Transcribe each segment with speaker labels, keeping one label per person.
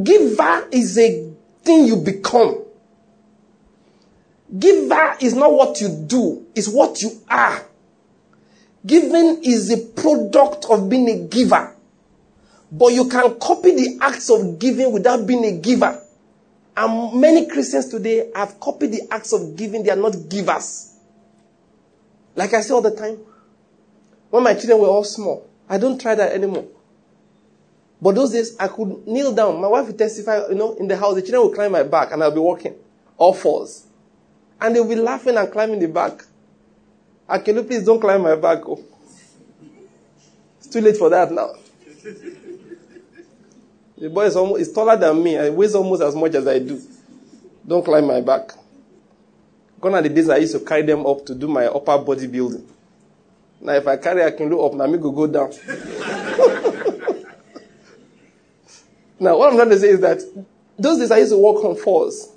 Speaker 1: Giver is a thing you become. Giver is not what you do, it's what you are. Giving is a product of being a giver. But you can copy the acts of giving without being a giver. And many Christians today have copied the acts of giving, they are not givers. Like I say all the time, when my children were all small, I don't try that anymore. But those days, I could kneel down. My wife would testify, you know, in the house, the children would climb my back and I'll be walking, all fours. And they'll be laughing and climbing the back. Akelu, please don't climb my back. Oh. It's too late for that now. The boy is, almost, is taller than me and weighs almost as much as I do. Don't climb my back. Gone are the days I used to carry them up to do my upper body building. Now, if I carry Akinlu up, now me go go down. now, what I'm trying to say is that those days I used to walk on fours.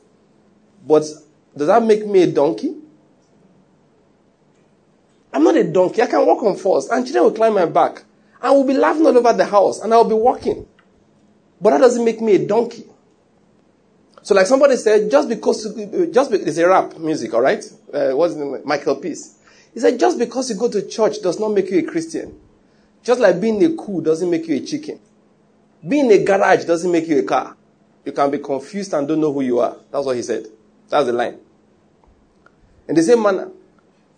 Speaker 1: But does that make me a donkey? I'm not a donkey. I can walk on fours. And children will climb my back. And we'll be laughing all over the house. And I'll be walking. But that doesn't make me a donkey. So like somebody said, just because, just because, it's a rap music, alright? Uh, what's the name? Michael Peace. He said, just because you go to church does not make you a Christian. Just like being a cool doesn't make you a chicken. Being a garage doesn't make you a car. You can be confused and don't know who you are. That's what he said. That's the line. In the same manner,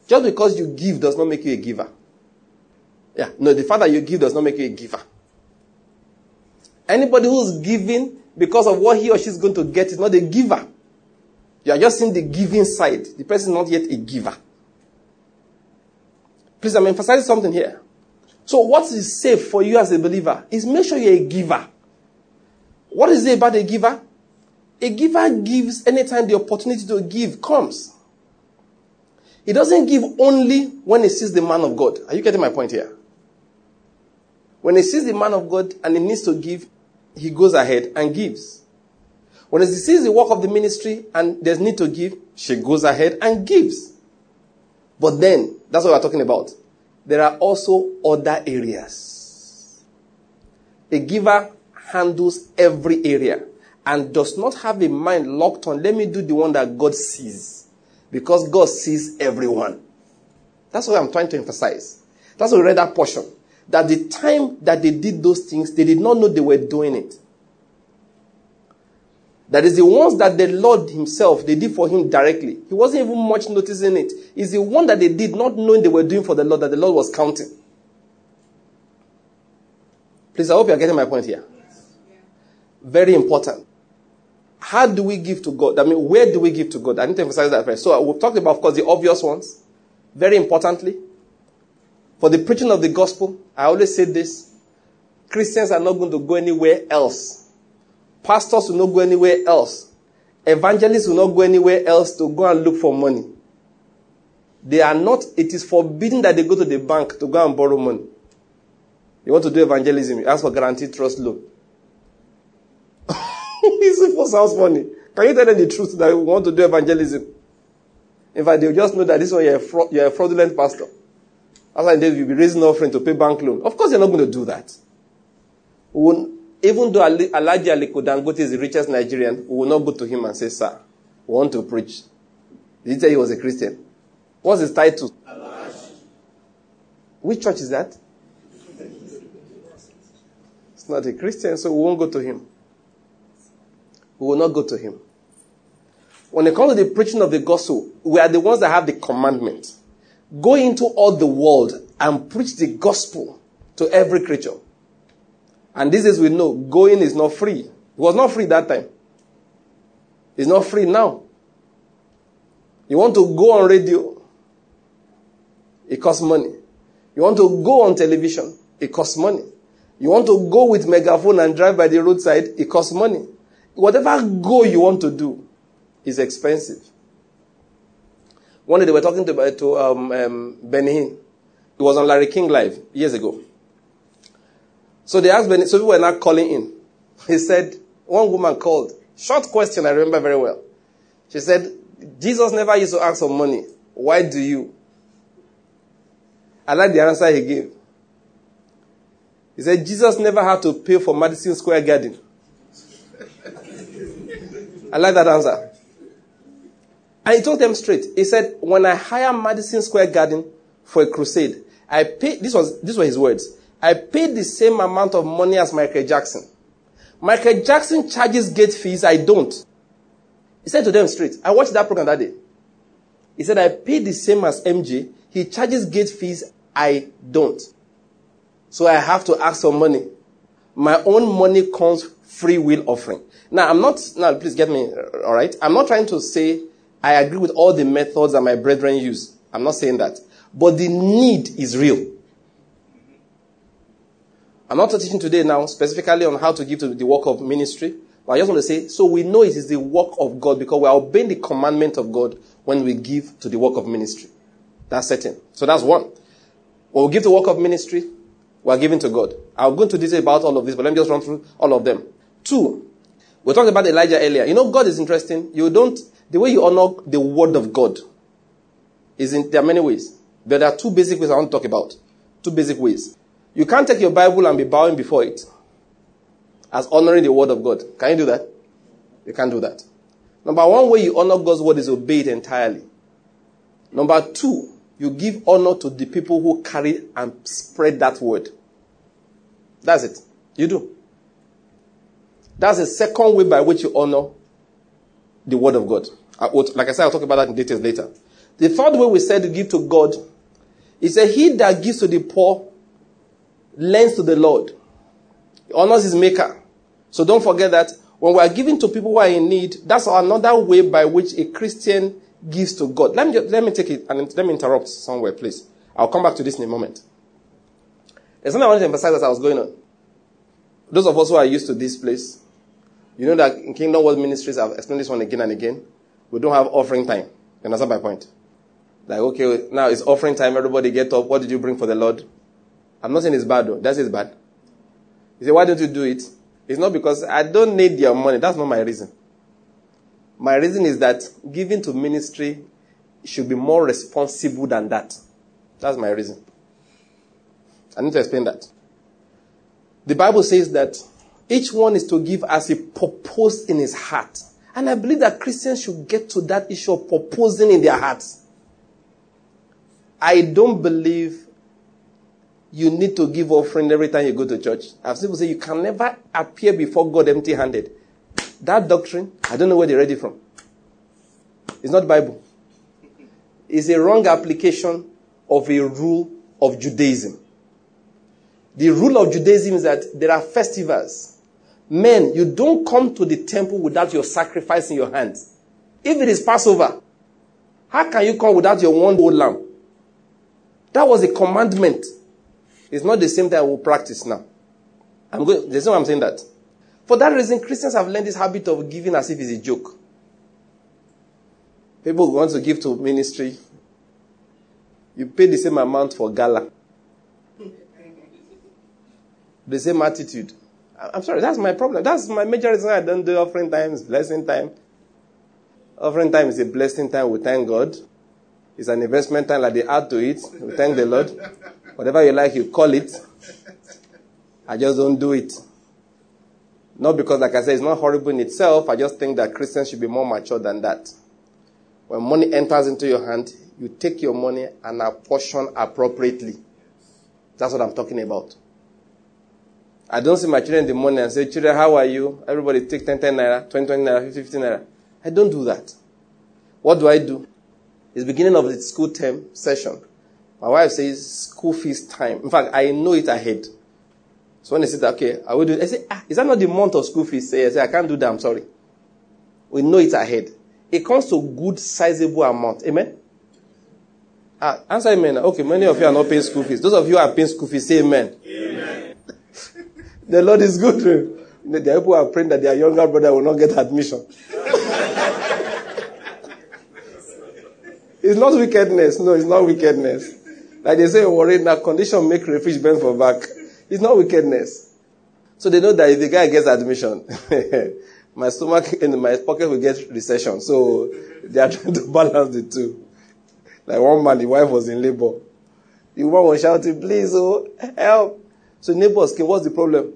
Speaker 1: just because you give does not make you a giver. Yeah, no, the fact that you give does not make you a giver. Anybody who's giving because of what he or she is going to get is not a giver. You are just seeing the giving side. The person is not yet a giver. Please, I'm emphasizing something here. So, what is safe for you as a believer is make sure you're a giver. What is it about a giver? A giver gives anytime the opportunity to give comes. He doesn't give only when he sees the man of God. Are you getting my point here? When he sees the man of God and he needs to give, he goes ahead and gives. When he sees the work of the ministry and there's need to give, she goes ahead and gives. But then, that's what we're talking about. There are also other areas. A giver handles every area and does not have a mind locked on, let me do the one that God sees. Because God sees everyone. That's what I'm trying to emphasize. That's why we read that portion that the time that they did those things, they did not know they were doing it. That is the ones that the Lord Himself, they did for Him directly. He wasn't even much noticing it. It's the one that they did not knowing they were doing for the Lord that the Lord was counting. Please, I hope you're getting my point here. Very important. How do we give to God? I mean, where do we give to God? I need to emphasize that first. So we've talked about, of course, the obvious ones. Very importantly, for the preaching of the gospel, I always say this Christians are not going to go anywhere else. Pastors will not go anywhere else. Evangelists will not go anywhere else to go and look for money. They are not, it is forbidden that they go to the bank to go and borrow money. You want to do evangelism, you ask for Guaranty Trust loan. it's for sounds funny. Can you tell them the truth that you want to do evangelism? In fact, they'll just know that this one you're a, fraud, you're a fraudulent pastor. After days, you'll be raising offering to pay bank loan. Of course, you're not going to do that. Will, even though Alhaji Aliko Dangote is the richest Nigerian, we will not go to him and say, Sir, we want to preach. Did he say he was a Christian? What's his title? Which church is that? It's not a Christian, so we won't go to him. We will not go to him. When it comes to the preaching of the gospel, we are the ones that have the commandment. Go into all the world and preach the gospel to every creature. And this is we know going is not free. It was not free that time. It's not free now. You want to go on radio, it costs money. You want to go on television, it costs money. You want to go with megaphone and drive by the roadside, it costs money. Whatever go you want to do is expensive. One day they were talking to, to um, um, Benny Hinn. He was on Larry King Live years ago. So they asked Benny, so people were not calling in. He said, one woman called. Short question, I remember very well. She said, Jesus never used to ask for money. Why do you? I like the answer he gave. He said, Jesus never had to pay for Madison Square Garden. I like that answer. And he told them straight. He said, when I hire Madison Square Garden for a crusade, I pay, this was, these were his words. I paid the same amount of money as Michael Jackson. Michael Jackson charges gate fees, I don't. He said to them straight. I watched that program that day. He said, I pay the same as MJ. He charges gate fees, I don't. So I have to ask for money. My own money comes free will offering. Now, I'm not, now please get me, uh, alright? I'm not trying to say I agree with all the methods that my brethren use. I'm not saying that. But the need is real. I'm not teaching today now specifically on how to give to the work of ministry. But I just want to say, so we know it is the work of God because we are obeying the commandment of God when we give to the work of ministry. That's certain. So that's one. When we give to work of ministry, we are giving to God. I'll go into detail about all of this, but let me just run through all of them. Two, we talked about Elijah earlier. You know, God is interesting. You don't, the way you honor the word of God is in, there are many ways. But there are two basic ways I want to talk about. Two basic ways. You can't take your Bible and be bowing before it as honoring the word of God. Can you do that? You can't do that. Number one way you honor God's word is obey it entirely. Number two, you give honor to the people who carry and spread that word. That's it. You do. That's the second way by which you honor the word of God. like I said, I'll talk about that in details later. The third way we said to give to God is that he that gives to the poor lends to the Lord. Honors his maker. So don't forget that when we are giving to people who are in need, that's another way by which a Christian gives to God. Let me, just, let me take it and let me interrupt somewhere, please. I'll come back to this in a moment. There's something I wanted to emphasize as I was going on. Those of us who are used to this place, you know that in Kingdom World Ministries, I've explained this one again and again. We don't have offering time. You understand my point? Like, okay, now it's offering time. Everybody get up. What did you bring for the Lord? I'm not saying it's bad though. That's it's bad. You say, why don't you do it? It's not because I don't need your money. That's not my reason. My reason is that giving to ministry should be more responsible than that. That's my reason. I need to explain that. The Bible says that each one is to give as he proposed in his heart. And I believe that Christians should get to that issue of proposing in their hearts. I don't believe you need to give offering every time you go to church. I've seen people say you can never appear before God empty handed. That doctrine, I don't know where they read it from. It's not Bible. It's a wrong application of a rule of Judaism. The rule of Judaism is that there are festivals. Men, you don't come to the temple without your sacrifice in your hands. If it is Passover, how can you come without your one old lamb? That was a commandment. It's not the same thing I will practice now. I'm going, I'm saying that. For that reason, Christians have learned this habit of giving as if it's a joke. People want to give to ministry. You pay the same amount for gala. The same attitude. I'm sorry, that's my problem. That's my major reason I don't do offering times, blessing time. Offering time is a blessing time. We thank God. It's an investment time like they add to it. We thank the Lord. Whatever you like, you call it. I just don't do it. Not because, like I said, it's not horrible in itself. I just think that Christians should be more mature than that. When money enters into your hand, you take your money and apportion appropriately. That's what I'm talking about. I don't see my children in the morning and say, children, how are you? Everybody take 10, 10 naira, 20, 20 naira, 50, 50 naira. I don't do that. What do I do? It's beginning of the school term session. My wife says school fees time. In fact, I know it ahead. So when they said, okay, I will do it, I say, ah, is that not the month of school fees? Say, I say, I can't do that, I'm sorry. We know it ahead. It comes to good, sizable amount. Amen? Ah, answer amen. Okay, many of you are not paying school fees. Those of you are paying school fees, say amen. Amen. the Lord is good. The people are praying that their younger brother will not get admission. It's not wickedness. No, it's not wickedness. Like they say, worry now condition make refuge bend for back. It's not wickedness. So they know that if the guy gets admission, my stomach and my pocket will get recession. So they are trying to balance the two. Like one man, the wife was in labor. The woman was shouting, please, oh, help. So neighbors came, what's the problem?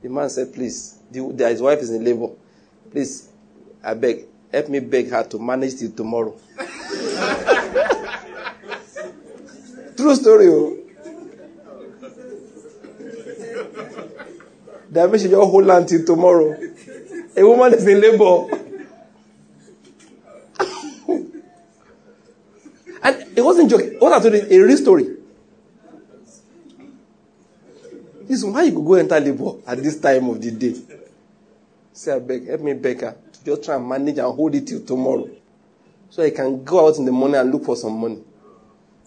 Speaker 1: The man said, please, the, his wife is in labor. Please, I beg, help me beg her to manage till tomorrow. True story. Oh. That means you hold on till tomorrow. A woman is in labor. and it wasn't joking. What I told you, a real story. This is why you go enter labor at this time of the day. Say, I beg, help me beg her to just try and manage and hold it till tomorrow. So I can go out in the morning and look for some money.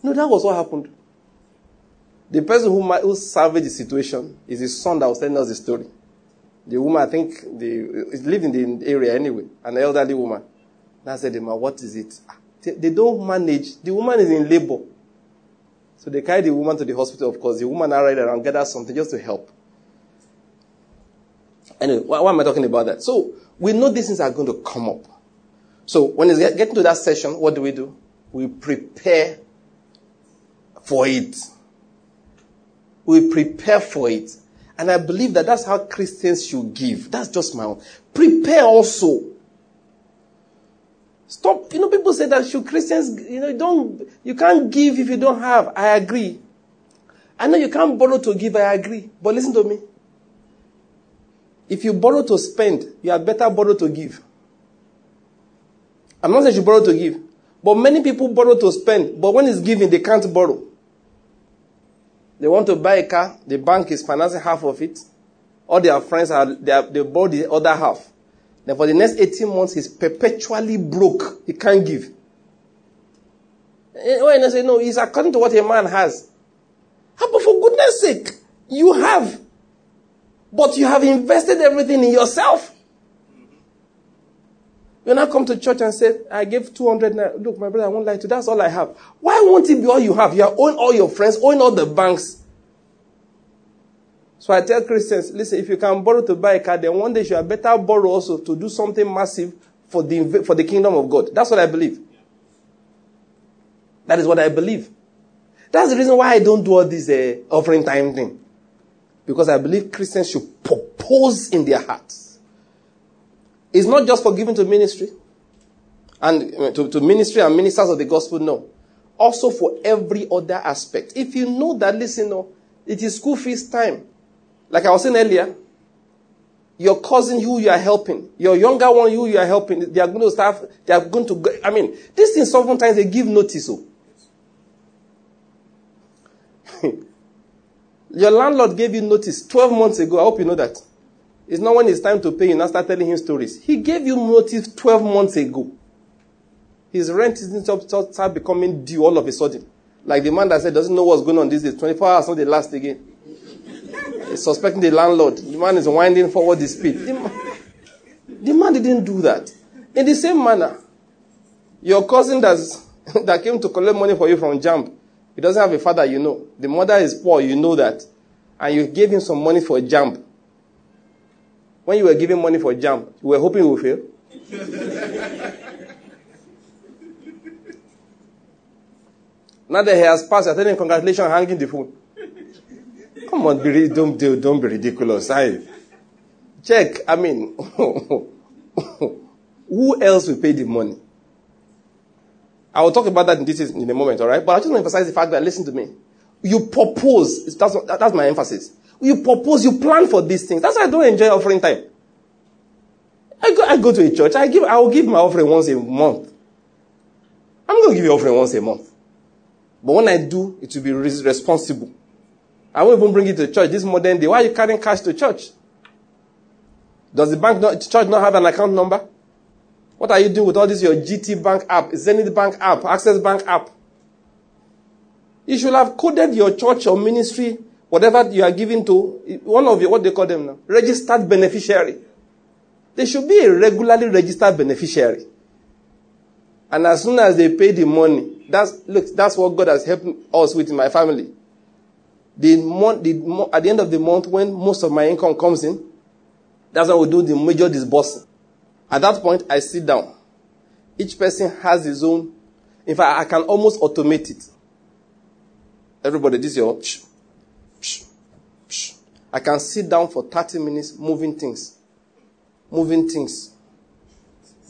Speaker 1: No, that was what happened. The person who, who salvaged the situation is his son that was telling us the story. The woman, I think, the, lived in the area anyway, an elderly woman. And I said, to what is it? Ah, they, don't manage. The woman is in labor. So they carried the woman to the hospital, of course. The woman now ran around, gathered something just to help. Anyway, why, why, am I talking about that? So we know these things are going to come up. So when it's getting to that session, what do we do? We prepare for it. We prepare for it. And I believe that that's how Christians should give. That's just my own. Prepare also. Stop. You know, people say that should Christians, you know, don't, you can't give if you don't have. I agree. I know you can't borrow to give. I agree. But listen to me. If you borrow to spend, you had better borrow to give. I'm not saying you borrow to give. But many people borrow to spend. But when it's giving, they can't borrow. They want to buy a car. The bank is financing half of it. All their friends are, they, are, they borrow the other half. Then for the next 18 months, he's perpetually broke. He can't give. Eh, when I say, no, it's according to what a man has. How, but for goodness sake, you have. But you have invested everything in yourself. You now come to church and say, I gave 200 naira. Look, my brother, I won't lie to you. That's all I have. Why won't it be all you have? You owing all your friends, owing all the banks. So I tell Christians, listen, if you can borrow to buy a car, then one day you are better borrow also to do something massive for the, for the kingdom of God. That's what I believe. That is what I believe. That's the reason why I don't do all this uh, offering time thing. Because I believe Christians should propose in their hearts. It's not just for giving to ministry and uh, to, to ministry and ministers of the gospel, no. Also for every other aspect. If you know that, listen, no, it is school fees time. Like I was saying earlier, your cousin who you are helping, your younger one who you are helping, they are going to start, they are going to go, I mean, these things sometimes they give notice. Oh. your landlord gave you notice 12 months ago. I hope you know that. It's not when it's time to pay you now start telling him stories. He gave you notice 12 months ago. His rent isn't start becoming due all of a sudden. Like the man that said doesn't know what's going on these days. 24 hours not the last again suspecting the landlord. The man is winding forward the speed. The man, the man didn't do that. In the same manner, your cousin that's, that came to collect money for you from JAMB, he doesn't have a father, you know. The mother is poor, you know that. And you gave him some money for JAMB. When you were giving money for JAMB, you were hoping he would fail. now that he has passed, I tell him congratulations, hanging the phone. Come on, be, don't, don't be ridiculous. I, check, I mean, who else will pay the money? I will talk about that in details in a moment, all right? But I just want to emphasize the fact that, listen to me. You propose, that's, that's my emphasis. You propose, you plan for these things. That's why I don't enjoy offering time. I go, I go to a church, I give, I will give my offering once a month. I'm going to give you offering once a month. But when I do, it will be responsible. I won't even bring it to church this modern day. Why are you carrying cash to church? Does the bank not, church not have an account number? What are you doing with all this your GT Bank app, Zenith Bank app, Access Bank app? You should have coded your church or ministry, whatever you are giving to one of your, what they call them now, registered beneficiary. They should be a regularly registered beneficiary. And as soon as they pay the money, that's, look, that's what God has helped us with in my family. The month, the, at the end of the month, when most of my income comes in, that's when we do the major disbursing. At that point, I sit down. Each person has his own. In fact, I can almost automate it. Everybody, this is your. I can sit down for 30 minutes moving things. Moving things.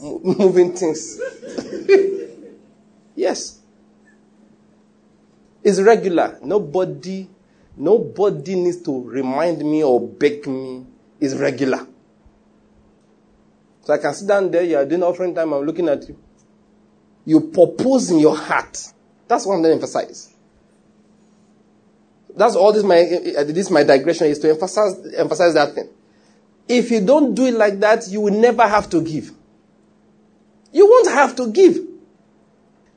Speaker 1: moving things. yes. It's regular. Nobody, nobody needs to remind me or beg me. It's regular. So I can sit down there, you are doing offering time, I'm looking at you. You propose in your heart. That's what I'm going to emphasize. That's all this my this my digression is to emphasize emphasize that thing. If you don't do it like that, you will never have to give. You won't have to give.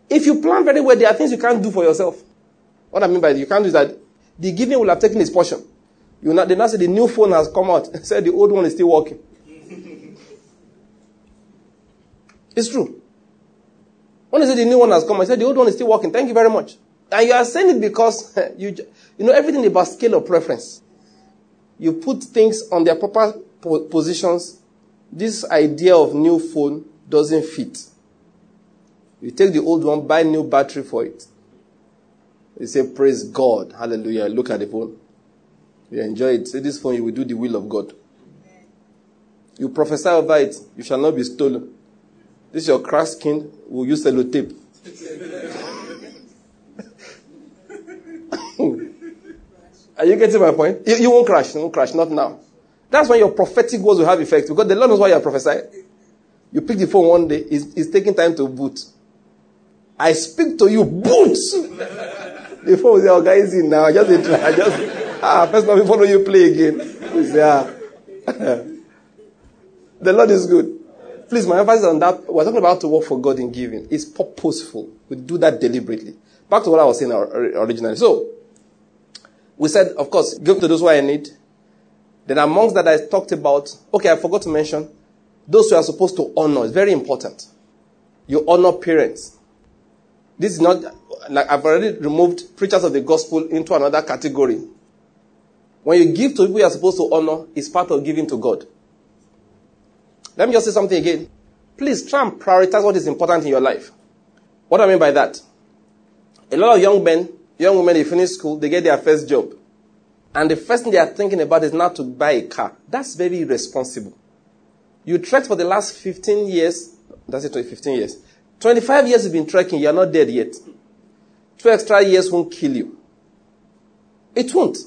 Speaker 1: If you plan very well, there are things you can't do for yourself. What I mean by you can't do that. The giving will have taken its portion. You not, they now say the new phone has come out. Said the old one is still working. it's true. When they say the new one has come, I said the old one is still working. Thank you very much. And you are saying it because you, you know everything about scale of preference. You put things on their proper positions. This idea of new phone doesn't fit. You take the old one, buy new battery for it. You say, Praise God. Hallelujah. Look at the phone. You enjoy it. Say, This phone, you will do the will of God. You prophesy over it. You shall not be stolen. This is your cracked skin. We'll use sellotape. Are you getting my point? You, you, won't crash. You won't crash. Not now. That's when your prophetic words will have effect because the Lord knows why you are prophesying. You pick the phone one day, it's, it's taking time to boot. I speak to you, boot! the phone will say, oh, guys, in now. Just, I just, ah, first time before you play again. Say, ah. the Lord is good. Please, my emphasis on that, we're talking about to work for God in giving. It's purposeful. We do that deliberately. Back to what I was saying originally. So, we said, of course, give to those who are in need. Then amongst that, I talked about, okay, I forgot to mention, those who are supposed to honor. It's very important. You honor parents. This is not, like I've already removed preachers of the gospel into another category. When you give to people you are supposed to honor, it's part of giving to God. Let me just say something again. Please try and prioritize what is important in your life. What do I mean by that? A lot of young men, young women, they finish school, they get their first job. And the first thing they are thinking about is not to buy a car. That's very irresponsible. You trekked for the last 15 years, that's it, 15 years. 25 years you've been trekking, you're not dead yet. Two extra years won't kill you. It won't.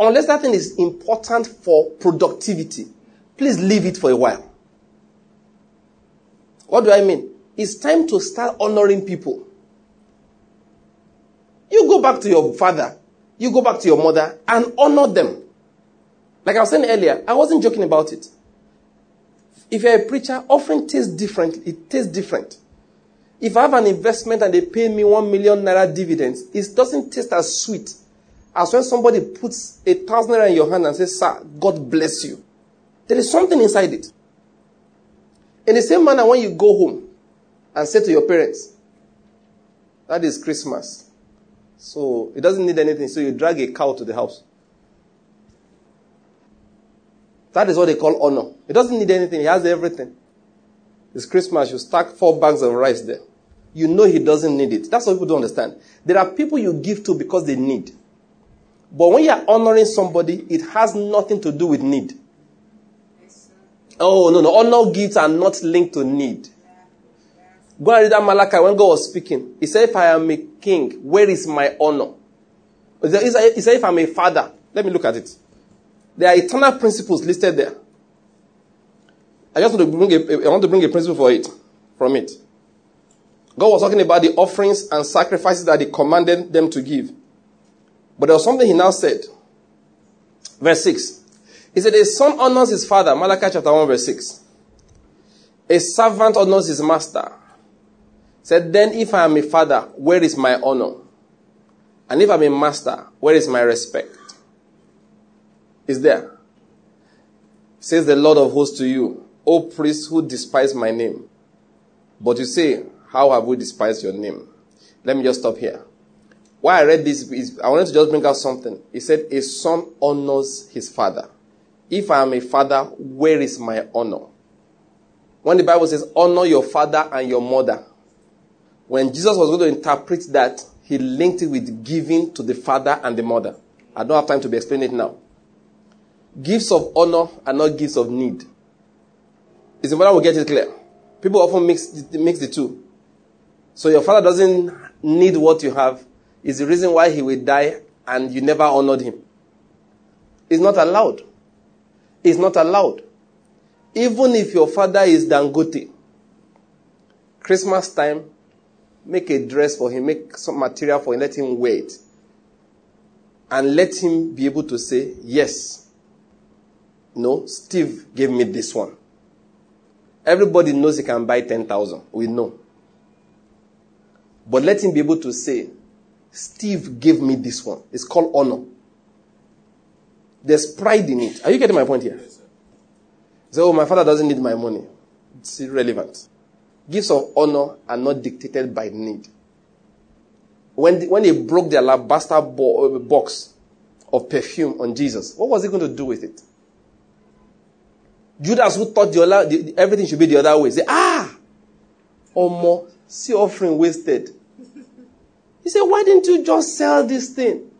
Speaker 1: Unless that thing is important for productivity, please leave it for a while. What do I mean? It's time to start honoring people. You go back to your father, you go back to your mother and honor them. Like I was saying earlier, I wasn't joking about it. If you're a preacher, offering tastes different. It tastes different. If I have an investment and they pay me one million naira dividends, it doesn't taste as sweet as when somebody puts a thousand naira in your hand and says, Sir, God bless you. There is something inside it. In the same manner, when you go home and say to your parents, That is Christmas. So it doesn't need anything, so you drag a cow to the house. That is what they call honor. It doesn't need anything, he has everything. It's Christmas, you stack four bags of rice there. You know he doesn't need it. That's what people don't understand. There are people you give to because they need. But when you are honoring somebody, it has nothing to do with need. Oh, no, no. Honor gifts are not linked to need. Go and read that Malachi when God was speaking. He said, If I am a king, where is my honor? He said, If I'm a father, let me look at it. There are eternal principles listed there. I just want to bring a, I want to bring a principle for it, from it. God was talking about the offerings and sacrifices that He commanded them to give. But there was something He now said. Verse 6. He said, A son honors his father. Malachi chapter 1, verse 6. A servant honors his master. Said, Then if I am a father, where is my honor? And if I'm a master, where is my respect? Is there? Says the Lord of hosts to you, O priests who despise my name. But you say, How have we despised your name? Let me just stop here. Why I read this is I wanted to just bring out something. He said, A son honors his father. If I am a father, where is my honor? When the Bible says, Honor your father and your mother, when Jesus was going to interpret that, he linked it with giving to the father and the mother. I don't have time to be explaining it now. Gifts of honor are not gifts of need. Is important we get it clear. People often mix, mix the two. So your father doesn't need what you have. Is the reason why he will die and you never honored him. It's not allowed. It's not allowed. Even if your father is Dangote, Christmas time, make a dress for him, make some material for him, let him wear it. And let him be able to say, yes, no, Steve gave me this one. Everybody knows he can buy 10,000. We know. But let him be able to say, Steve gave me this one. It's called honor. There's pride in it. Are you getting my point here? So, oh, my father doesn't need my money. It's irrelevant. Gifts of honor are not dictated by need. When, the, when they broke the alabaster bo- uh, box of perfume on Jesus, what was he going to do with it? Judas, who thought the other, the, everything should be the other way, say, ah, or more, see offering wasted. He said, why didn't you just sell this thing?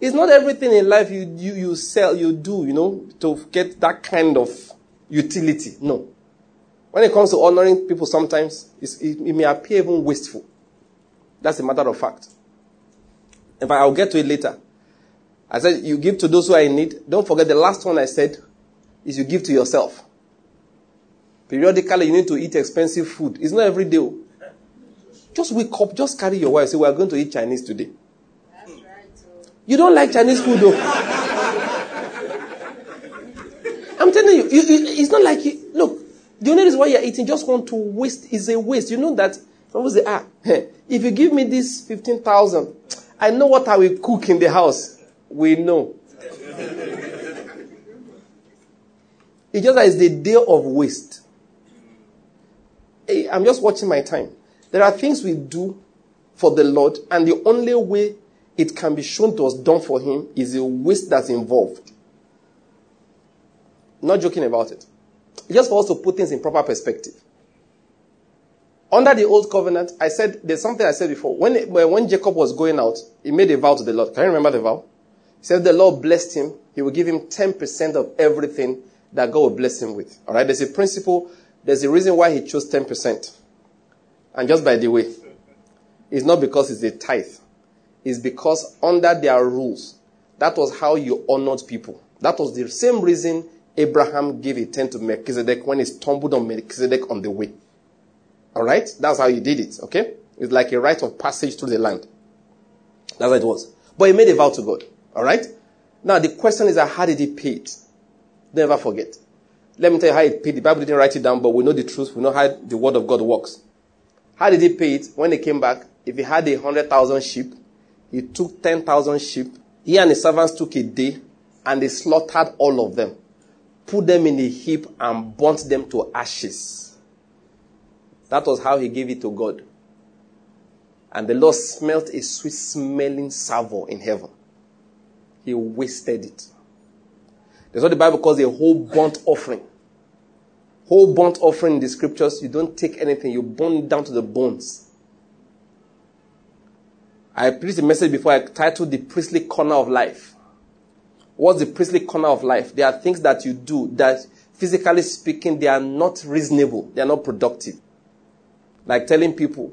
Speaker 1: It's not everything in life you, you, you sell, you do, you know, to get that kind of utility. No. When it comes to honoring people, sometimes it, it, may appear even wasteful. That's a matter of fact. In fact, I'll get to it later. I said, you give to those who are in need. Don't forget the last one I said is you give to yourself. Periodically, you need to eat expensive food. It's not every day. Oh. Just wake up, just carry your wife. Say, we are going to eat Chinese today. You don't like Chinese food though. I'm telling you, you, you, it's not like you, the only reason why you're eating just want to waste is a waste. You know that someone say, ah, if you give me this 15,000, I know what I will cook in the house. We know. it's just that it's the day of waste. I'm just watching my time. There are things we do for the Lord, and the only way it can be shown to us done for Him is the waste that's involved. Not joking about it. Just for us to put things in proper perspective. Under the old covenant, I said, there's something I said before. When, when Jacob was going out, he made a vow to the Lord. Can you remember the vow? He said the Lord blessed him. He will give him 10% of everything that God will bless him with. Alright? There's a principle. There's a reason why he chose 10%. And just by the way, it's not because it's a tithe. It's because under their rules, that was how you honored people. That was the same reason Abraham gave a tenth to Melchizedek when he stumbled on Melchizedek on the way. Alright? That's how he did it. Okay? It's like a rite of passage through the land. That's how it was. But he made a vow to God. Alright? Now the question is, how did he pay it? Never forget. Let me tell you how he paid. The Bible didn't write it down, but we know the truth. We know how the word of God works. How did he pay it? When he came back, if he had a hundred thousand sheep, he took ten thousand sheep. He and his servants took a day and they slaughtered all of them, put them in a heap and burnt them to ashes. That was how he gave it to God. And the Lord smelt a sweet smelling savour in heaven. He wasted it. That's what the Bible calls a whole burnt offering whole burnt offering in the scriptures, you don't take anything, you burn it down to the bones. I preached a message before I titled The Priestly Corner of Life. What's the priestly corner of life? There are things that you do that, physically speaking, they are not reasonable, they are not productive. Like telling people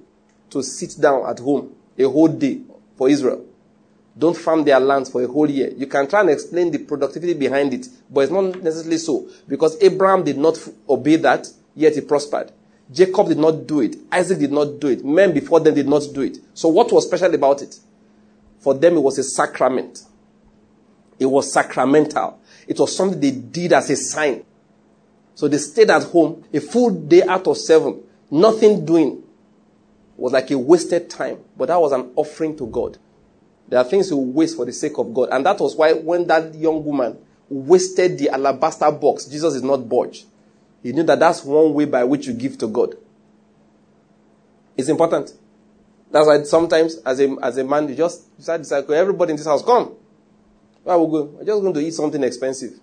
Speaker 1: to sit down at home a whole day for Israel don't farm their lands for a whole year. You can try and explain the productivity behind it, but it's not necessarily so. Because Abraham did not obey that, yet he prospered. Jacob did not do it. Isaac did not do it. Men before them did not do it. So what was special about it? For them, it was a sacrament. It was sacramental. It was something they did as a sign. So they stayed at home a full day out of seven, nothing doing. It was like a wasted time, but that was an offering to God. There are things you waste for the sake of God. And that was why when that young woman wasted the alabaster box, Jesus is not budge. He knew that that's one way by which you give to God. It's important. That's why sometimes as a, as a man, you just decide, decide everybody in this house, come. Where we go? We're just going to eat something expensive.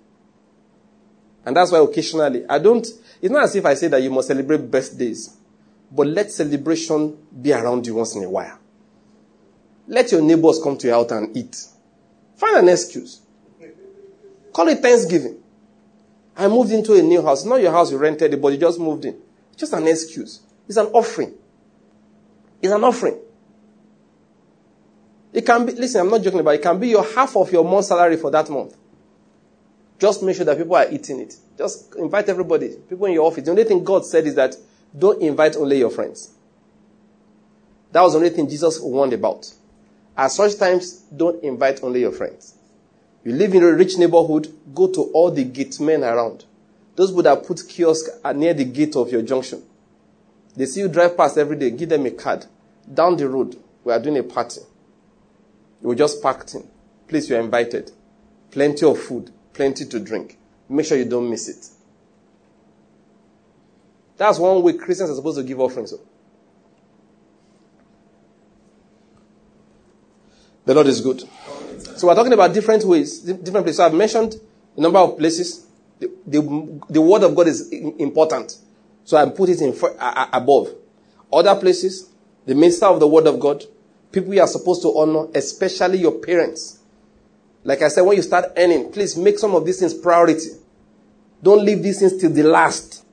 Speaker 1: And that's why occasionally, I don't, it's not as if I say that you must celebrate birthdays, but let celebration be around you once in a while. Let your neighbors come to your house and eat. Find an excuse. Call it Thanksgiving. I moved into a new house. Not your house you rented it, but you just moved in. It's just an excuse. It's an offering. It's an offering. It can be, listen, I'm not joking about it. It can be your half of your month salary for that month. Just make sure that people are eating it. Just invite everybody, people in your office. The only thing God said is that don't invite only your friends. That was the only thing Jesus warned about. At such times, don't invite only your friends. You live in a rich neighborhood, go to all the gate men around. Those people that put kiosks near the gate of your junction. They see you drive past every day, give them a card. Down the road, we are doing a party. You were just packed in. Please, you are invited. Plenty of food, plenty to drink. Make sure you don't miss it. That's one way Christians are supposed to give offerings. The Lord is good. So we're talking about different ways, different places. So I've mentioned a number of places. The, the, the word of God is important. So I put it in above. Other places, the minister of the word of God, people you are supposed to honor, especially your parents. Like I said, when you start earning, please make some of these things priority. Don't leave these things till the last.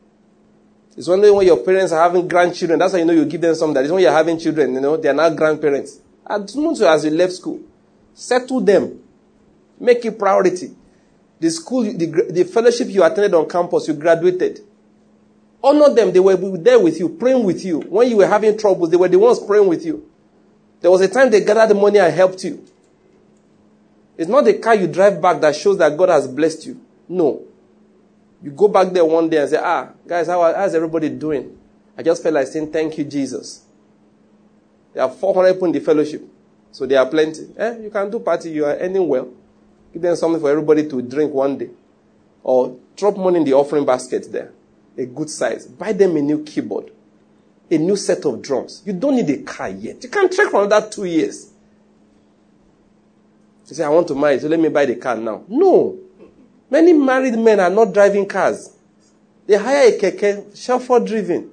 Speaker 1: It's only when your parents are having grandchildren, that's how you know you give them some. That is when you're having children, you know, they are not grandparents. As soon as you left school, settle them. Make it priority. The school, the, the fellowship you attended on campus, you graduated. Honor them. They were there with you, praying with you. When you were having troubles, they were the ones praying with you. There was a time they gathered the money and helped you. It's not the car you drive back that shows that God has blessed you. No. You go back there one day and say, ah, guys, how, how's everybody doing? I just felt like saying, thank you, Jesus. There are 400 people in the fellowship. So there are plenty. Eh? You can do party. You are earning well. Give them something for everybody to drink one day. Or drop money in the offering basket there. A good size. Buy them a new keyboard. A new set of drums. You don't need a car yet. You can trek for another two years. You say, I want to marry, so let me buy the car now. No. Many married men are not driving cars. They hire a keke, chauffeur driven.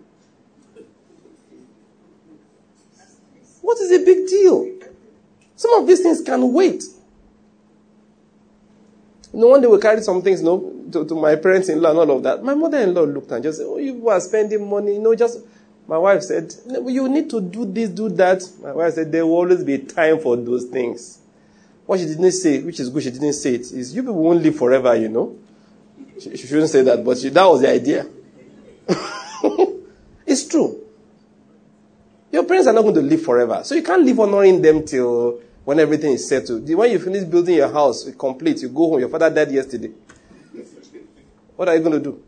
Speaker 1: What is the big deal? Some of these things can wait. You know, one day we carried some things, you know, to, to my parents-in-law and all of that. My mother-in-law looked and just said, oh, you are spending money. You know, just, my wife said, you need to do this, do that. My wife said, there will always be time for those things. What she didn't say, which is good, she didn't say it, is you people won't live forever, you know. She, she shouldn't say that, but she, that was the idea. it's true. Your parents are not going to live forever. So you can't live honoring them till when everything is settled. When you finish building your house complete, you go home. Your father died yesterday. What are you going to do?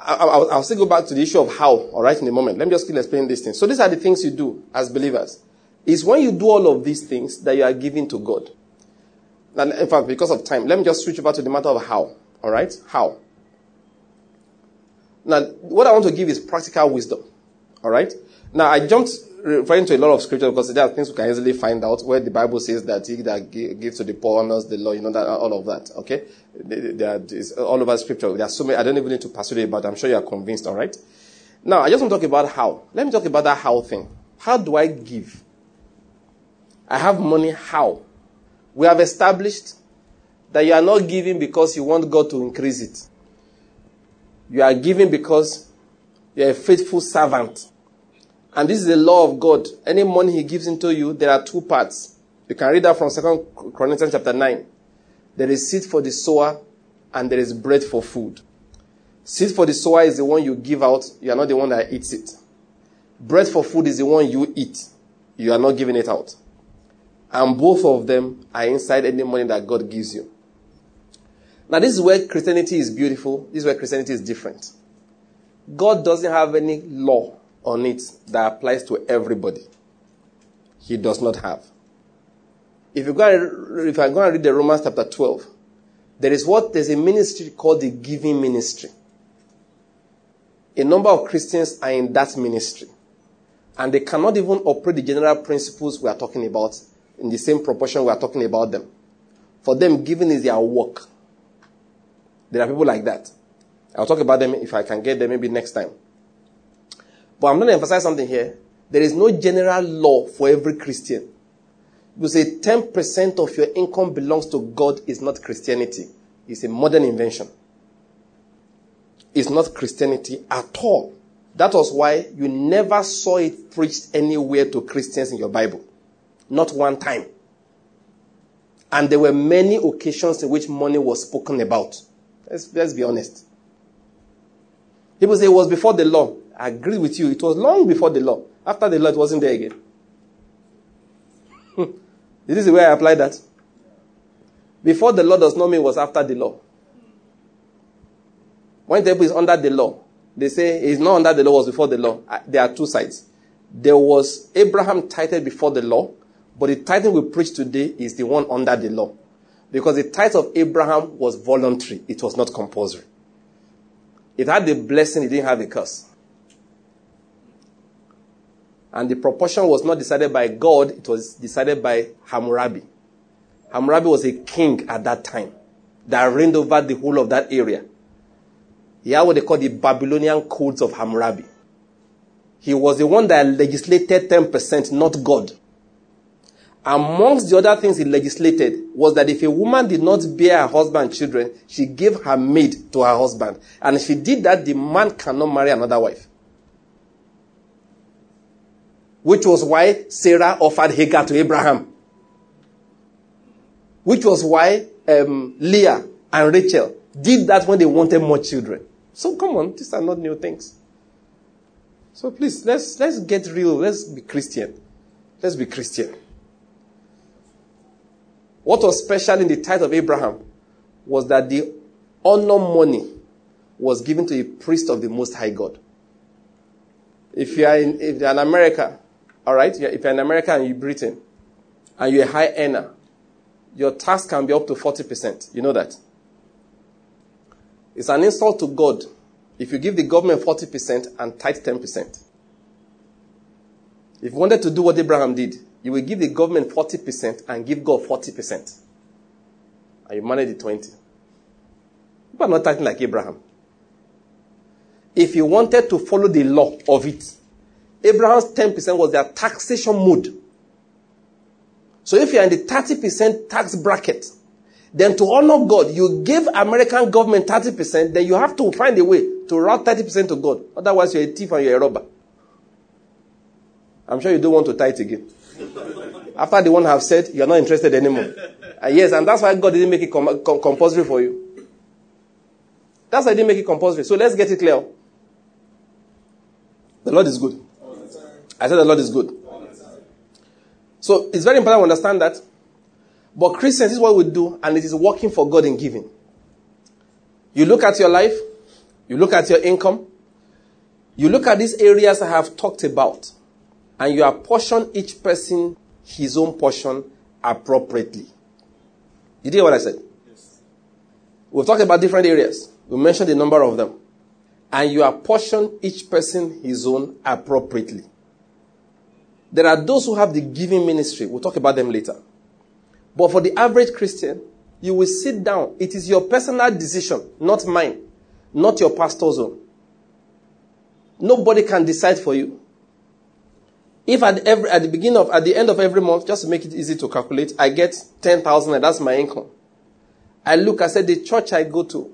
Speaker 1: I'll, I'll, still go back to the issue of how, all right, in a moment. Let me just keep explaining these things. So these are the things you do as believers. It's when you do all of these things that you are giving to God. And in fact, because of time, let me just switch over to the matter of how, all right? How? Now, what I want to give is practical wisdom, all right? Now, I jumped referring to a lot of scripture because there are things we can easily find out where the Bible says that he that gives to the poor honors the law, you know, that, all of that, okay? There is all over scripture. There are so many, I don't even need to pursue it, but I'm sure you are convinced, all right? Now, I just want to talk about how. Let me talk about that how thing. How do I give? I have money, how? We have established that you are not giving because you want God to increase it. You are giving because you're a faithful servant. And this is the law of God. Any money he gives into you, there are two parts. You can read that from Second Corinthians chapter 9. There is seed for the sower and there is bread for food. Seed for the sower is the one you give out. You are not the one that eats it. Bread for food is the one you eat. You are not giving it out. And both of them are inside any money that God gives you. Now, this is where Christianity is beautiful. This is where Christianity is different. God doesn't have any law on it that applies to everybody. He does not have. If you go and, if I go and read the Romans chapter 12, there is what there's a ministry called the giving ministry. A number of Christians are in that ministry. And they cannot even operate the general principles we are talking about in the same proportion we are talking about them. For them, giving is their work. There are people like that. I'll talk about them if I can get them maybe next time. But I'm going to emphasize something here. There is no general law for every Christian. You say 10% of your income belongs to God is not Christianity. It's a modern invention. It's not Christianity at all. That was why you never saw it preached anywhere to Christians in your Bible. Not one time. And there were many occasions in which money was spoken about. Let's, let's be honest. People say it was before the law. I agree with you. It was long before the law. After the law, it wasn't there again. this is the way I apply that. Before the law does not mean it was after the law. When the is under the law, they say it's not under the law, was before the law. There are two sides. There was Abraham tithed before the law, but the tithing we preach today is the one under the law. Because the tithe of Abraham was voluntary, it was not compulsory. It had the blessing, it didn't have a curse. And the proportion was not decided by God, it was decided by Hammurabi. Hammurabi was a king at that time that reigned over the whole of that area. He had what they call the Babylonian codes of Hammurabi. He was the one that legislated 10%, not God. Amongst the other things he legislated was that if a woman did not bear her husband children, she gave her maid to her husband. And if she did that, the man cannot marry another wife. Which was why Sarah offered Hagar to Abraham. Which was why um, Leah and Rachel did that when they wanted more children. So come on, these are not new things. So please, let's, let's get real. Let's be Christian. Let's be Christian. What was special in the tithe of Abraham was that the honor money was given to a priest of the Most High God. If you are in, if you're in America, all right, if you're in America and you're Britain, and you're a high earner, your tax can be up to 40%. You know that? It's an insult to God if you give the government 40% and tithe 10%. If you wanted to do what Abraham did, you will give the government 40% and give God 40%. And you manage the 20. You are not acting like Abraham. If you wanted to follow the law of it, Abraham's 10% was their taxation mode. So if you're in the 30% tax bracket, then to honor God, you give American government 30%, then you have to find a way to route 30% to God. Otherwise, you're a thief and you're a robber. I'm sure you don't want to tithe again. After the one have said, you're not interested anymore. Uh, yes, and that's why God didn't make it com- com- compulsory for you. That's why He didn't make it compulsory. So let's get it clear. The Lord is good. I said the Lord is good. So it's very important to understand that. But Christians, this is what we do, and it is working for God in giving. You look at your life, you look at your income, you look at these areas I have talked about and you apportion each person his own portion appropriately. You hear what I said? Yes. We've talked about different areas. We mentioned a number of them. And you apportion each person his own appropriately. There are those who have the giving ministry. We'll talk about them later. But for the average Christian, you will sit down. It is your personal decision, not mine, not your pastor's own. Nobody can decide for you. If at every at the beginning of at the end of every month, just to make it easy to calculate, I get ten thousand and that's my income. I look, I said the church I go to,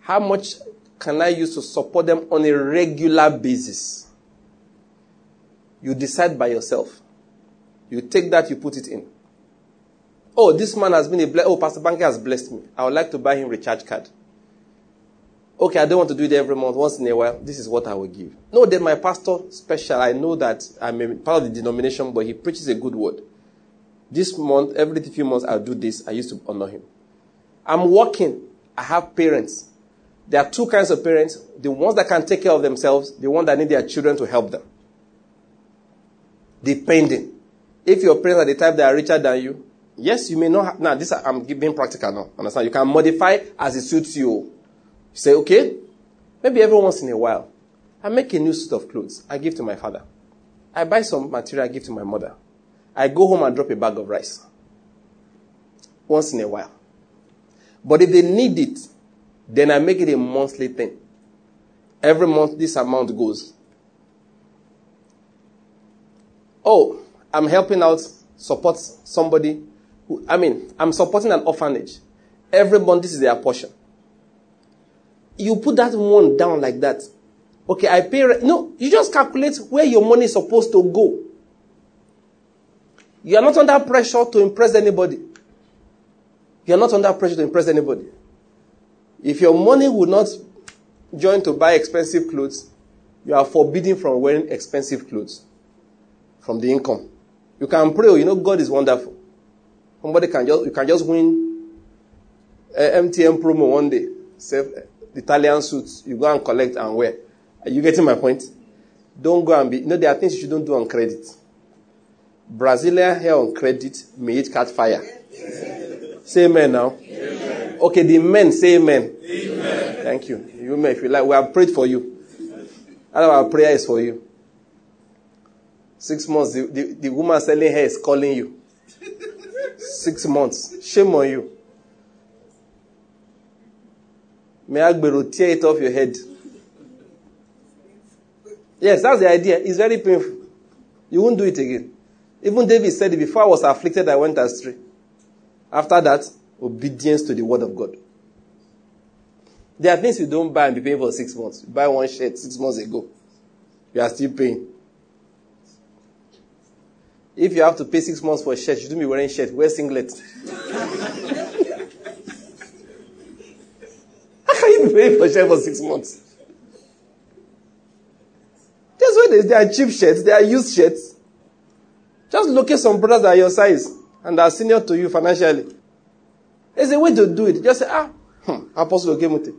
Speaker 1: how much can I use to support them on a regular basis? You decide by yourself. You take that, you put it in. Oh, this man has been a bless. Oh, Pastor Banky has blessed me. I would like to buy him recharge card okay, I don't want to do it every month, once in a while, this is what I will give. No, then my pastor special, I know that I'm a part of the denomination, but he preaches a good word. This month, every few months, I'll do this. I used to honor him. I'm working. I have parents. There are two kinds of parents. The ones that can take care of themselves, the ones that need their children to help them. Depending. If your parents are the type that are richer than you, yes, you may not have, now this I'm being practical now. Understand? You can modify as it suits you. You say, okay, maybe every once in a while, I make a new suit of clothes. I give to my father. I buy some material, I give to my mother. I go home and drop a bag of rice. Once in a while. But if they need it, then I make it a monthly thing. Every month, this amount goes. Oh, I'm helping out, support somebody. Who, I mean, I'm supporting an orphanage. Every month, this is their portion. You put that one down like that. Okay, I pay. Re- no, you just calculate where your money is supposed to go. You are not under pressure to impress anybody. You are not under pressure to impress anybody. If your money would not join to buy expensive clothes, you are forbidden from wearing expensive clothes from the income. You can pray, you know, God is wonderful. Somebody can just, you can just win eh, an MTN promo one day. Save eh, Italian suits, you go and collect and wear. Are you getting my point? Don't go and be, you know, there are things you shouldn't do on credit. Brazilian hair on credit, may it catch fire. Say amen now. Amen. Okay, the men say amen. amen. Thank you. You may, if you like, we have prayed for you. And our prayer is for you. Six months, the, the, the woman selling hair is calling you. Six months. Shame on you. May Agbero tear it off your head. Yes, that's the idea. It's very painful. You won't do it again. Even David said, Before I was afflicted, I went astray. After that, obedience to the word of God. There are things you don't buy and be paying for six months. You buy one shirt six months ago. You are still paying. If you have to pay six months for a shirt, you shouldn't be wearing shirt. Wear singlet. How can you be paying for a shirt for six months? That's why there are cheap shirts, there are used shirts. Just look at some brothers that are your size and are senior to you financially. There's a way to do it. Just say, ah, hmm, Apostle Okemuti.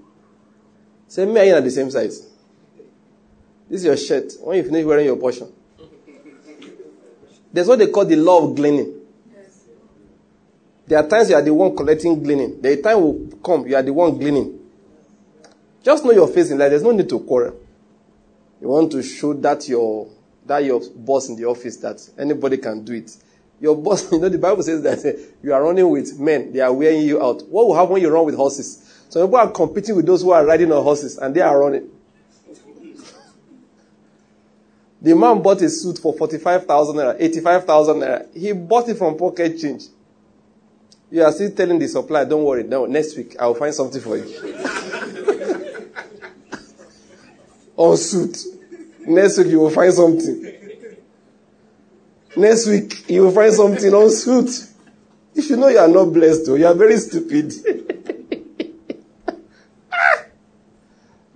Speaker 1: Say, me and are the same size. This is your shirt. When you finish wearing your portion. There's what they call the law of gleaning. There are times you are the one collecting gleaning. The time will come, you are the one gleaning. Just know your face in life. There's no need to quarrel. You want to show that your that your boss in the office that anybody can do it. Your boss, you know, the Bible says that uh, you are running with men, they are wearing you out. What will happen when you run with horses? So people are competing with those who are riding on horses and they are running. The man bought a suit for 45,000 naira, 85,000 naira. He bought it from pocket change. You are still telling the supplier, don't worry, no, next week I will find something for you. On suit. Next week you will find something. Next week you will find something on suit. If you know you are not blessed though, you are very stupid. Ah!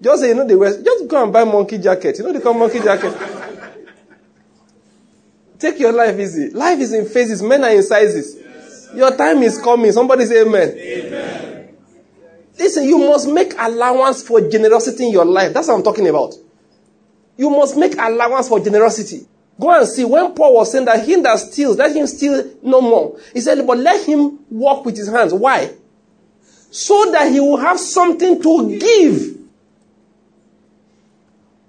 Speaker 1: just say, you know, the West, just go and buy monkey jacket. You know they call monkey jacket. Take your life easy. Life is in phases. Men are in sizes. Yes. Your time is coming. Somebody say amen. amen. Listen, you must make allowance for generosity in your life. That's what I'm talking about. You must make allowance for generosity. Go and see when Paul was saying that him that steals, let him steal no more. He said, but let him walk with his hands. Why? So that he will have something to give.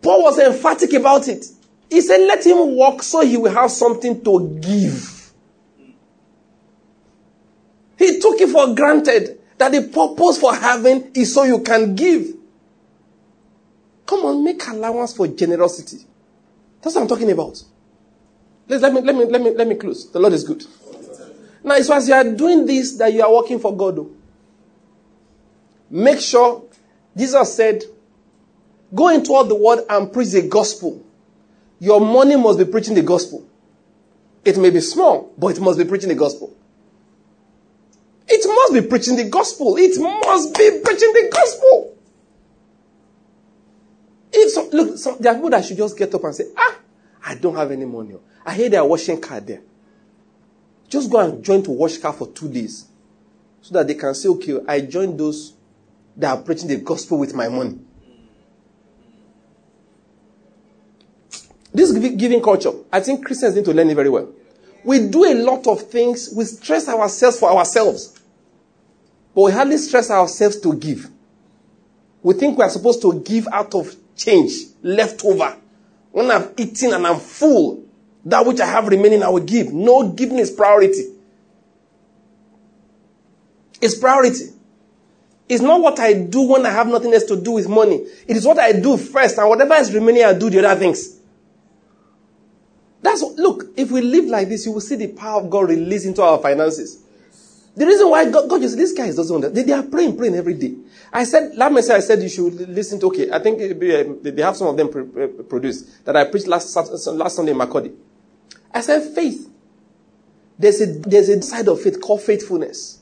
Speaker 1: Paul was emphatic about it. He said, let him walk so he will have something to give. He took it for granted that the purpose for having is so you can give. Come on, make allowance for generosity. That's what I'm talking about. Let's, let, me, let, me, let, me, let me close. The Lord is good. Now, it's as you are doing this, that you are working for God. Make sure, Jesus said, go into all the world and preach the gospel. Your money must be preaching the gospel. It may be small, but it must be preaching the gospel. It must be preaching the gospel. It must be preaching the gospel. If look, there are people that should just get up and say, ah, I don't have any money. I hear they are washing car there. Just go and join to wash car for two days. So that they can say, okay, I joined those that are preaching the gospel with my money. This giving culture, I think Christians need to learn it very well. We do a lot of things, we stress ourselves for ourselves, but we hardly stress ourselves to give. We think we are supposed to give out of change, left over. When I've eaten and I'm full, that which I have remaining, I will give. No, giving is priority. It's priority. It's not what I do when I have nothing else to do with money. It is what I do first, and whatever is remaining, I do the other things. That's look, if we live like this, you will see the power of God released into our finances. The reason why God, God just these guys doesn't understand. They, they are praying, praying every day. I said, last message I said you should listen to, okay, I think uh, they have some of them uh, produced that I preached last, last Sunday in Makurdi. I said, faith. There's a, there's a side of faith called faithfulness.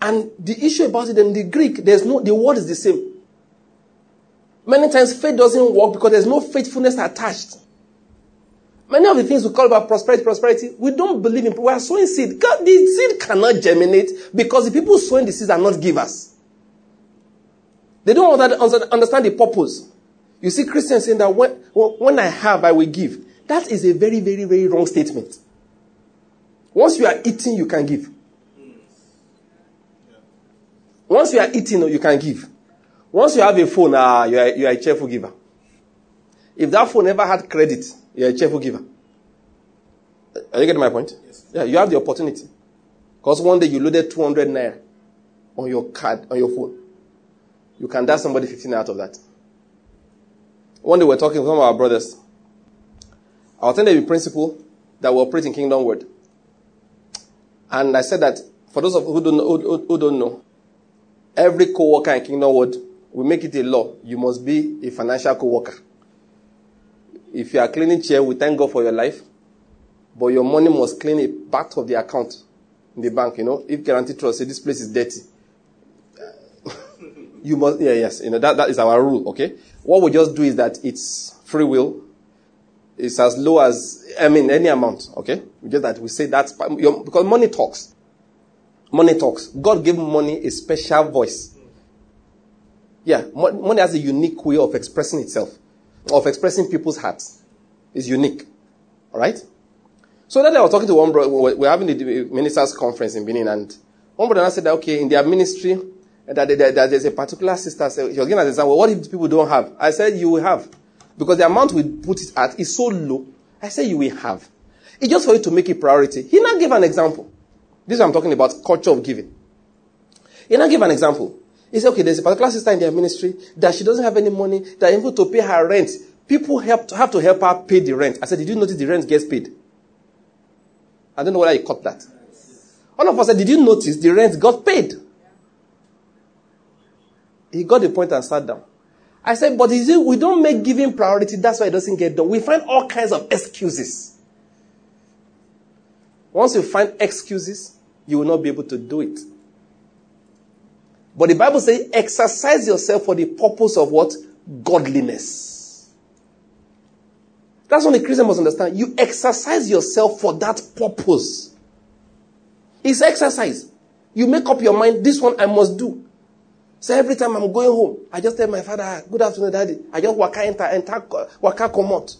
Speaker 1: And the issue about it in the Greek, there's no, the word is the same. Many times faith doesn't work because there's no faithfulness attached. Many of the things we call about prosperity, prosperity, we don't believe in. We are sowing seed. God, the seed cannot germinate because the people sowing the seeds are not givers. They don't understand the purpose. You see Christians saying that when, when I have, I will give. That is a very, very, very wrong statement. Once you are eating, you can give. Once you are eating, you can give. Once you have a phone, uh, you, are, you are a cheerful giver. If that phone never had credit, you're a cheerful giver. Are you getting my point? Yes. Yeah, you have the opportunity. Because one day you loaded 200 naira on your card, on your phone. You can dash somebody 15 out of that. One day we are talking with some of our brothers. I attended a principle that we operate in Kingdom Word. And I said that for those of who don't know, who, who don't know every co-worker in Kingdom Word, we make it a law. You must be a financial co-worker. If you are cleaning chair, we thank God for your life. But your money must clean a part of the account in the bank, you know. If Guaranty Trust say this place is dirty, you must, yeah, yes, you know, that, that is our rule, okay? What we just do is that it's free will. It's as low as, I mean, any amount, okay? We just that we say that's, because money talks. Money talks. God gave money a special voice. Yeah, money has a unique way of expressing itself of expressing people's hearts is unique. All right? So that I was talking to one brother, we're having the ministers' conference in Benin, and one brother said that, okay, in their ministry, that, there's a particular sister, so he was giving an example, what if people don't have? I said, you will have. Because the amount we put it at is so low. I said, you will have. It's just for you to make it priority. He now gave an example. This is what I'm talking about, culture of giving. He now gave an example. He said, okay, there's a particular sister in their ministry that she doesn't have any money, that able to pay her rent. People help have to help her pay the rent. I said, did you notice the rent gets paid? I don't know whether he caught that. All of us said, did you notice the rent got paid? He got the point and sat down. I said, but it, we don't make giving priority. That's why it doesn't get done. We find all kinds of excuses. Once you find excuses, you will not be able to do it. But the Bible says, exercise yourself for the purpose of what? Godliness. That's what the Christian must understand. You exercise yourself for that purpose. It's exercise. You make up your mind, this one I must do. So every time I'm going home, I just tell my father, ah, good afternoon, daddy. I just waka enter, enter, waka come out.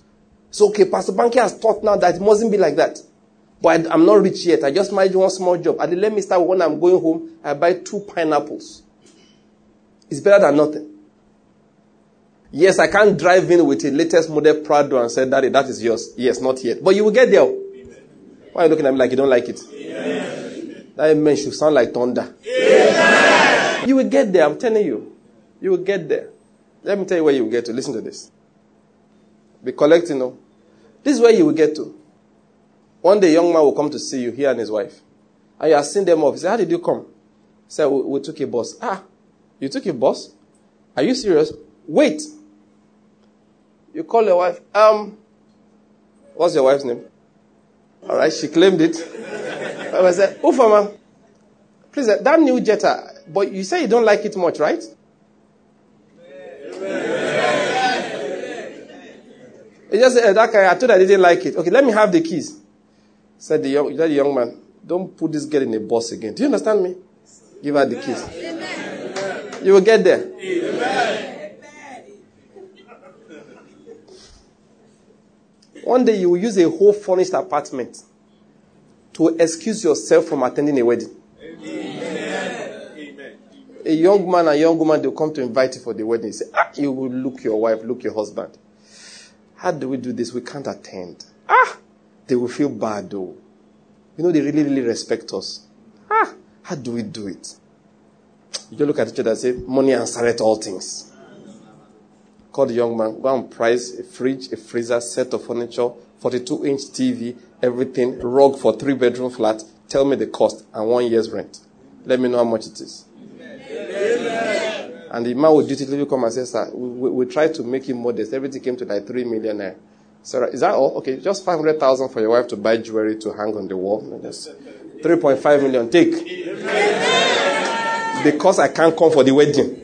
Speaker 1: So okay, Pastor Banky has taught now that it mustn't be like that. But I, am not rich yet. I just manage one small job. And let me start when I'm going home, I buy two pineapples. It's better than nothing. Yes, I can't drive in with a latest model Prado and say, Daddy, that is yours. Yes, not yet. But you will get there. Amen. Why are you looking at me like you don't like it? Amen. That amen should sound like thunder. Amen. You will get there, I'm telling you. You will get there. Let me tell you where you will get to. Listen to this. Be collecting, know. This is where you will get to. One day, a young man will come to see you, he and his wife. And you are seeing them off. He said, How did you come? He said, we, we took a bus. Ah, you took your boss? Are you serious? Wait. You call your wife. Um, what's your wife's name? All right, she claimed it. I said, Ufama, please, that new Jetta, but you say you don't like it much, right? He just said, that guy, I told I didn't like it. Okay, let me have the keys. Said the young, the young man, don't put this girl in a bus again. Do you understand me? Give her the keys. You will get there. Amen. One day you will use a whole furnished apartment to excuse yourself from attending a wedding. Amen. A young man and a young woman, they'll come to invite you for the wedding. You say, ah, you will look your wife, look your husband. How do we do this? We can't attend. Ah, they will feel bad though. You know, they really, really respect us. Ah, how do we do it? You just look at each other and say, Money and answereth all things. Call the young man, go and price a fridge, a freezer, set of furniture, 42 inch TV, everything, rug for three bedroom flat, Tell me the cost and one year's rent. Let me know how much it is. And the man would dutifully come and say, Sir, we, we, tried to make him modest. Everything came to like 3 million naira. Sarah, is that all? Okay, just 500,000 for your wife to buy jewelry to hang on the wall. Just 3.5 million. Take. Because I can't come for the wedding.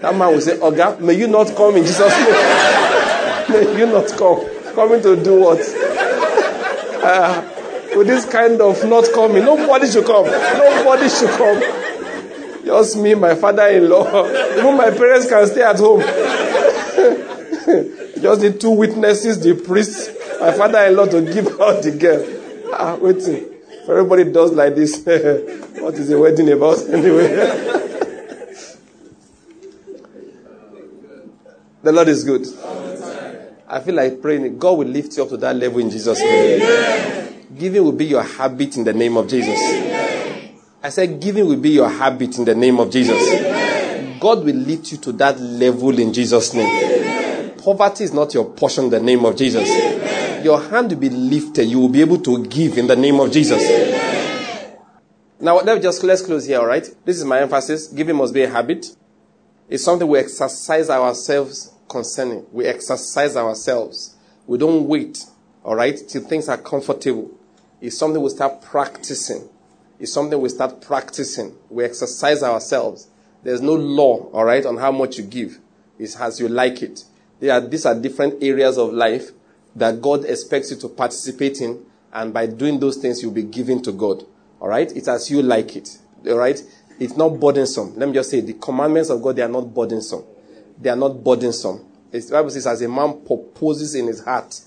Speaker 1: That man will say, Oga, may you not come in Jesus' name. may you not come. Coming to do what? Uh, with this kind of not coming, nobody should come. Nobody should come. Just me, my father-in-law. Even my parents can stay at home. Just the two witnesses, the priest, my father-in-law to give out the girl. Ah, waiting. Everybody does like this. what is the wedding about anyway? the Lord is good. I feel like praying. God will lift you up to that level in Jesus' name. Amen. Giving will be your habit in the name of Jesus. Amen. I said, giving will be your habit in the name of Jesus. Amen. God will lift you to that level in Jesus' name. Poverty is not your portion in the name of Jesus. Your hand will be lifted. You will be able to give in the name of Jesus. Now, let's just let's close here, all right? This is my emphasis. Giving must be a habit. It's something we exercise ourselves concerning. We exercise ourselves. We don't wait, all right, till things are comfortable. It's something we start practicing. It's something we start practicing. We exercise ourselves. There's no law, all right, on how much you give. It's as you like it. Are, these are different areas of life that God expects you to participate in, and by doing those things, you'll be giving to God. All right? It's as you like it. All right? It's not burdensome. Let me just say the commandments of God, they are not burdensome. They are not burdensome. It's, the Bible says, as a man proposes in his heart,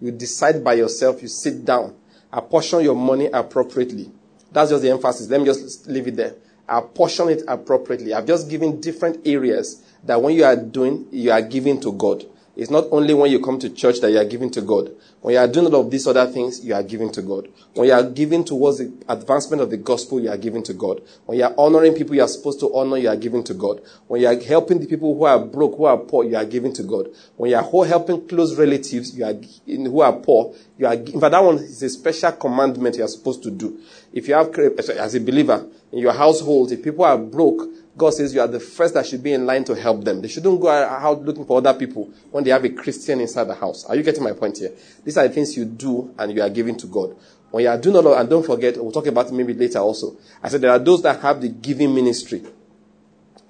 Speaker 1: you decide by yourself, you sit down, apportion your money appropriately. That's just the emphasis. Let me just leave it there. Apportion it appropriately. I've just given different areas that when you are doing, you are giving to God. It's not only when you come to church that you are giving to God. When you are doing all of these other things, you are giving to God. When you are giving towards the advancement of the gospel, you are giving to God. When you are honoring people you are supposed to honor, you are giving to God. When you are helping the people who are broke, who are poor, you are giving to God. When you are helping close relatives you are, who are poor, you are, in fact, that one is a special commandment you are supposed to do. If you have, as a believer, in your household, if people are broke, God says you are the first that should be in line to help them. They shouldn't go out looking for other people when they have a Christian inside the house. Are you getting my point here? These are the things you do and you are giving to God. When you are doing all of, and don't forget, we'll talk about it maybe later also. I said there are those that have the giving ministry.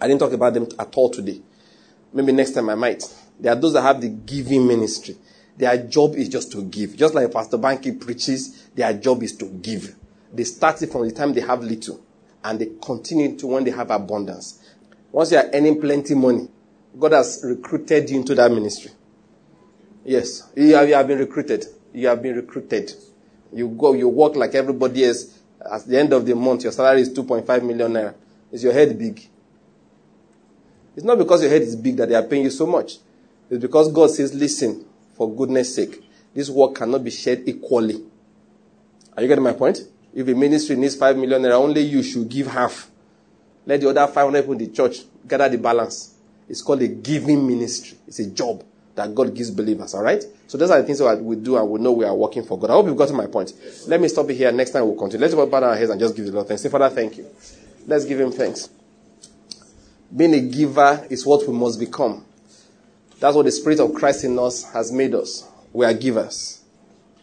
Speaker 1: I didn't talk about them at all today. Maybe next time I might. There are those that have the giving ministry. Their job is just to give. Just like Pastor Banky preaches, their job is to give. They start it from the time they have little and they continue to when they have abundance. Once you are earning plenty money, God has recruited you into that ministry. Yes, you have, you have been recruited. You have been recruited. You go, you work like everybody else. At the end of the month, your salary is 2.5 million naira. Is your head big? It's not because your head is big that they are paying you so much. It's because God says, listen, for goodness sake, this work cannot be shared equally. Are you getting my point? If a ministry needs 5 million naira, only you should give half. Let the other 500 people in the church gather the balance. It's called a giving ministry. It's a job that God gives believers, all right? So those are the things that we do and we know we are working for God. I hope you've gotten my point. Let me stop it here. Next time we'll continue. Let's bow our heads and just give the Lord thanks. Say, Father, thank you. Let's give him thanks. Being a giver is what we must become. That's what the Spirit of Christ in us has made us. We are givers.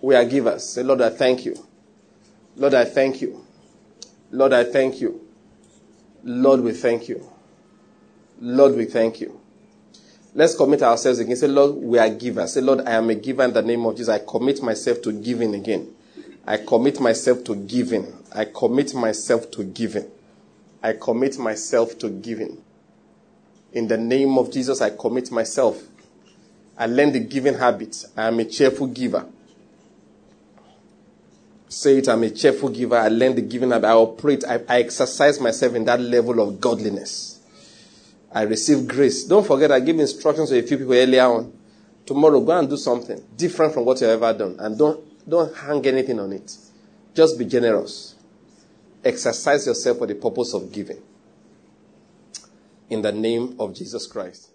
Speaker 1: We are givers. Say, Lord, I thank you. Lord, I thank you. Lord, I thank you. Lord, we thank you. Lord, we thank you. Let's commit ourselves again. Say, Lord, we are givers. Say, Lord, I am a giver in the name of Jesus. I commit myself to giving again. I commit myself to giving. I commit myself to giving. I commit myself to giving. In the name of Jesus, I commit myself. I learn the giving habit. I am a cheerful giver. Say it, I'm a cheerful giver. I learn the giving up. I operate, I, I exercise myself in that level of godliness. I receive grace. Don't forget, I give instructions to a few people earlier on. Tomorrow, go and do something different from what you've ever done. And don't, don't hang anything on it. Just be generous. Exercise yourself for the purpose of giving. In the name of Jesus Christ.